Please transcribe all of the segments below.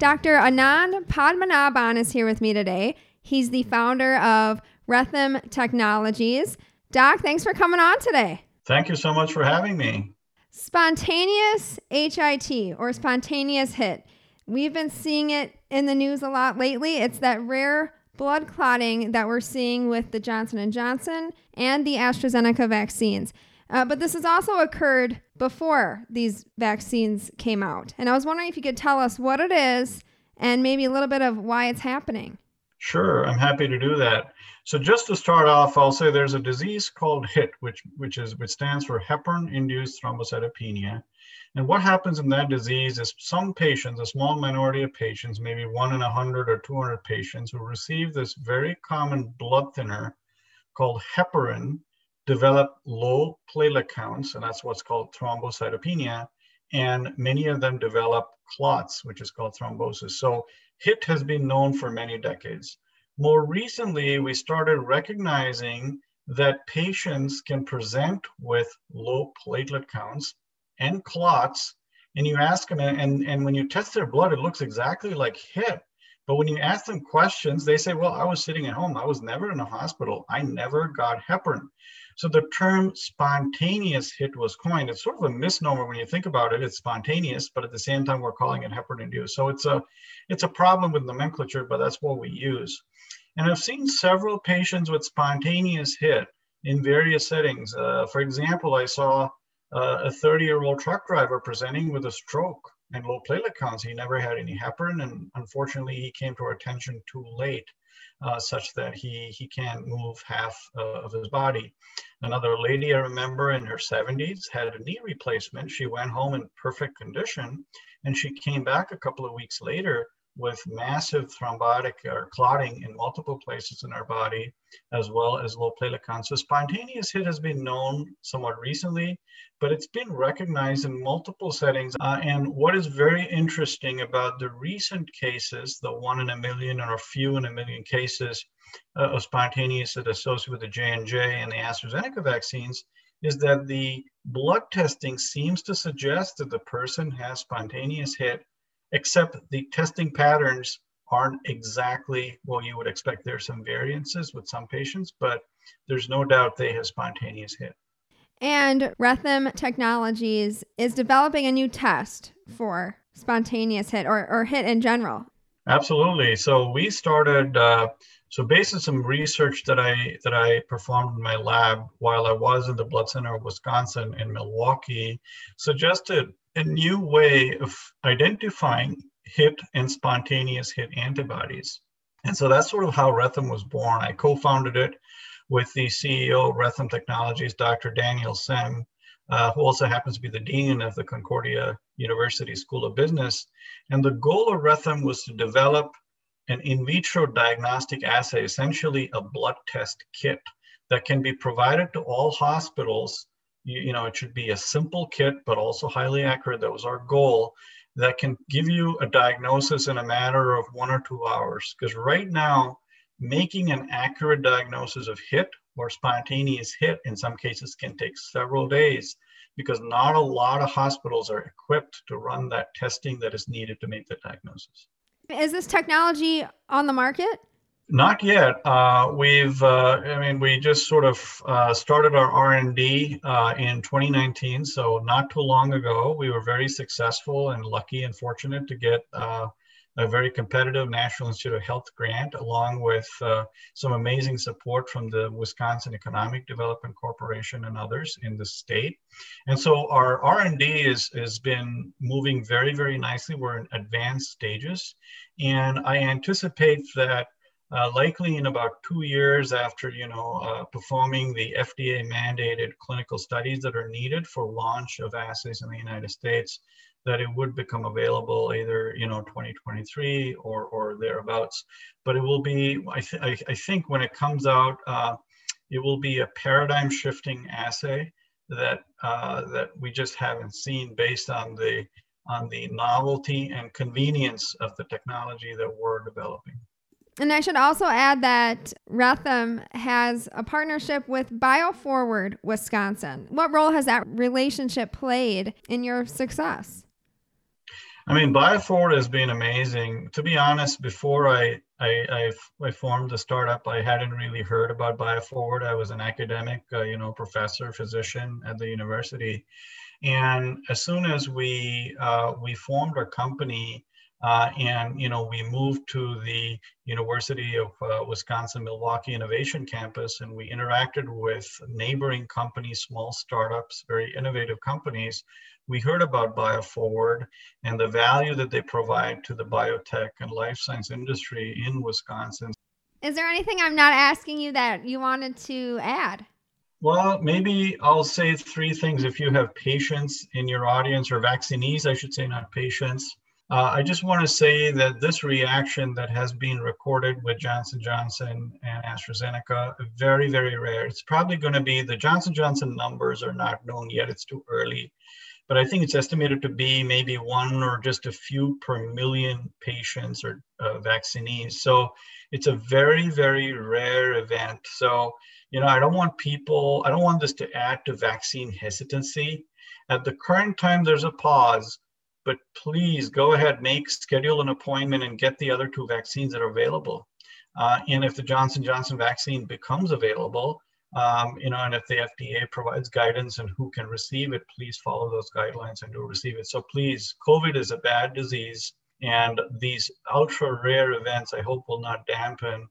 Dr. Anand Padmanabhan is here with me today. He's the founder of Retham Technologies. Doc, thanks for coming on today. Thank you so much for having me. Spontaneous HIT or spontaneous hit. We've been seeing it in the news a lot lately. It's that rare blood clotting that we're seeing with the Johnson & Johnson and the AstraZeneca vaccines. Uh, but this has also occurred before these vaccines came out. And I was wondering if you could tell us what it is and maybe a little bit of why it's happening. Sure, I'm happy to do that. So just to start off, I'll say there's a disease called HIT, which which is which stands for heparin-induced thrombocytopenia. And what happens in that disease is some patients, a small minority of patients, maybe one in a hundred or 200 patients, who receive this very common blood thinner called heparin, develop low platelet counts, and that's what's called thrombocytopenia. And many of them develop clots, which is called thrombosis. So HIT has been known for many decades. More recently, we started recognizing that patients can present with low platelet counts and clots. And you ask them, and, and when you test their blood, it looks exactly like HIT. But when you ask them questions, they say, Well, I was sitting at home. I was never in a hospital. I never got heparin. So the term spontaneous hit was coined. It's sort of a misnomer when you think about it. It's spontaneous, but at the same time, we're calling it heparin induced. So it's a it's a problem with nomenclature, but that's what we use. And I've seen several patients with spontaneous hit in various settings. Uh, for example, I saw uh, a 30 year old truck driver presenting with a stroke and low platelet counts. He never had any heparin, and unfortunately, he came to our attention too late uh, such that he, he can't move half uh, of his body. Another lady I remember in her 70s had a knee replacement. She went home in perfect condition and she came back a couple of weeks later with massive thrombotic or clotting in multiple places in our body, as well as low platelet. So spontaneous hit has been known somewhat recently, but it's been recognized in multiple settings. Uh, and what is very interesting about the recent cases, the one in a million or a few in a million cases uh, of spontaneous hit associated with the J&J and the AstraZeneca vaccines, is that the blood testing seems to suggest that the person has spontaneous hit except the testing patterns aren't exactly what you would expect. There's some variances with some patients, but there's no doubt they have spontaneous hit. And Retham Technologies is developing a new test for spontaneous hit or, or hit in general. Absolutely. So we started. Uh, so based on some research that I that I performed in my lab while I was in the Blood Center of Wisconsin in Milwaukee, suggested a new way of identifying hit and spontaneous hit antibodies. And so that's sort of how Retham was born. I co founded it with the CEO of Retham Technologies, Dr. Daniel Sem, uh, who also happens to be the dean of the Concordia University School of Business. And the goal of Retham was to develop an in vitro diagnostic assay, essentially a blood test kit that can be provided to all hospitals you, you know, it should be a simple kit, but also highly accurate. That was our goal that can give you a diagnosis in a matter of one or two hours. Because right now, making an accurate diagnosis of HIT or spontaneous HIT in some cases can take several days because not a lot of hospitals are equipped to run that testing that is needed to make the diagnosis. Is this technology on the market? Not yet. Uh, we've, uh, I mean, we just sort of uh, started our R&D uh, in 2019, so not too long ago. We were very successful and lucky and fortunate to get uh, a very competitive National Institute of Health grant, along with uh, some amazing support from the Wisconsin Economic Development Corporation and others in the state. And so our R&D is has been moving very, very nicely. We're in advanced stages, and I anticipate that uh, likely in about two years after you know uh, performing the FDA mandated clinical studies that are needed for launch of assays in the United States, that it would become available either you know 2023 or or thereabouts. But it will be I, th- I, I think when it comes out, uh, it will be a paradigm shifting assay that uh, that we just haven't seen based on the on the novelty and convenience of the technology that we're developing. And I should also add that Retham has a partnership with BioForward Wisconsin. What role has that relationship played in your success? I mean, BioForward has been amazing. To be honest, before I, I, I, I formed the startup, I hadn't really heard about BioForward. I was an academic, uh, you know, professor, physician at the university. And as soon as we, uh, we formed our company, uh, and you know, we moved to the University of uh, Wisconsin Milwaukee Innovation Campus, and we interacted with neighboring companies, small startups, very innovative companies. We heard about BioForward and the value that they provide to the biotech and life science industry in Wisconsin. Is there anything I'm not asking you that you wanted to add? Well, maybe I'll say three things. If you have patients in your audience or vaccinees, I should say, not patients, uh, I just want to say that this reaction that has been recorded with Johnson Johnson and AstraZeneca, very, very rare. It's probably going to be the Johnson Johnson numbers are not known yet. It's too early, but I think it's estimated to be maybe one or just a few per million patients or uh, vaccinees. So it's a very, very rare event. So you know, I don't want people. I don't want this to add to vaccine hesitancy. At the current time, there's a pause but please go ahead, make schedule an appointment and get the other two vaccines that are available. Uh, and if the Johnson Johnson vaccine becomes available, um, you know, and if the FDA provides guidance and who can receive it, please follow those guidelines and do receive it. So please, COVID is a bad disease, and these ultra rare events, I hope, will not dampen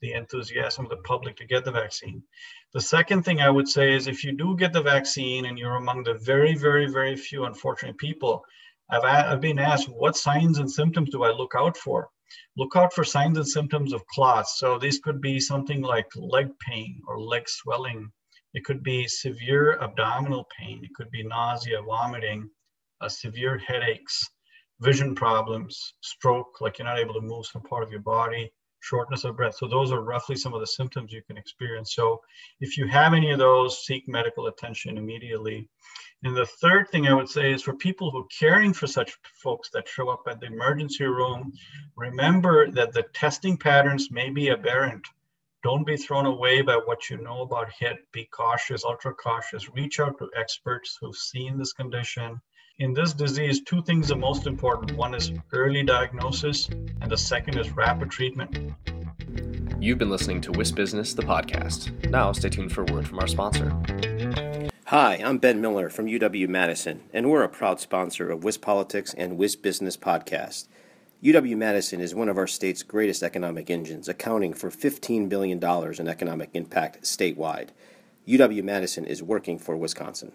the enthusiasm of the public to get the vaccine. The second thing I would say is if you do get the vaccine and you're among the very, very, very few unfortunate people, I've, I've been asked what signs and symptoms do I look out for? Look out for signs and symptoms of clots. So these could be something like leg pain or leg swelling. It could be severe abdominal pain. It could be nausea, vomiting, uh, severe headaches, vision problems, stroke, like you're not able to move some part of your body, shortness of breath. So those are roughly some of the symptoms you can experience. So if you have any of those, seek medical attention immediately. And the third thing I would say is for people who are caring for such folks that show up at the emergency room, remember that the testing patterns may be aberrant. Don't be thrown away by what you know about HIT. Be cautious, ultra cautious. Reach out to experts who've seen this condition. In this disease, two things are most important. One is early diagnosis, and the second is rapid treatment. You've been listening to WisBusiness, the podcast. Now, stay tuned for a word from our sponsor. Hi, I'm Ben Miller from UW Madison, and we're a proud sponsor of WisPolitics and WisBusiness Podcast. UW Madison is one of our state's greatest economic engines, accounting for $15 billion in economic impact statewide. UW Madison is working for Wisconsin.